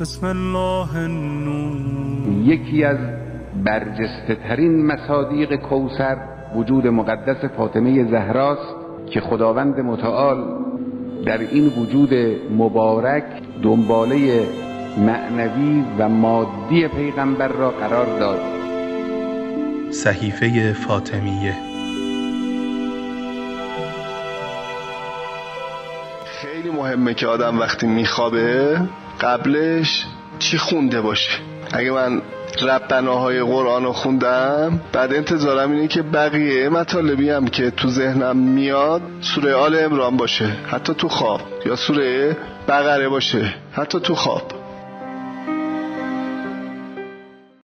بسم الله النور. یکی از برجسته ترین مصادیق کوسر وجود مقدس فاطمه زهراست که خداوند متعال در این وجود مبارک دنباله معنوی و مادی پیغمبر را قرار داد. صحیفه فاطمیه. خیلی مهمه که آدم وقتی میخوابه قبلش چی خونده باشه؟ اگه من ربناهای قرآن رو خوندم بعد انتظارم اینه که بقیه مطالبی هم که تو ذهنم میاد سوره آل امران باشه حتی تو خواب یا سوره بقره باشه حتی تو خواب.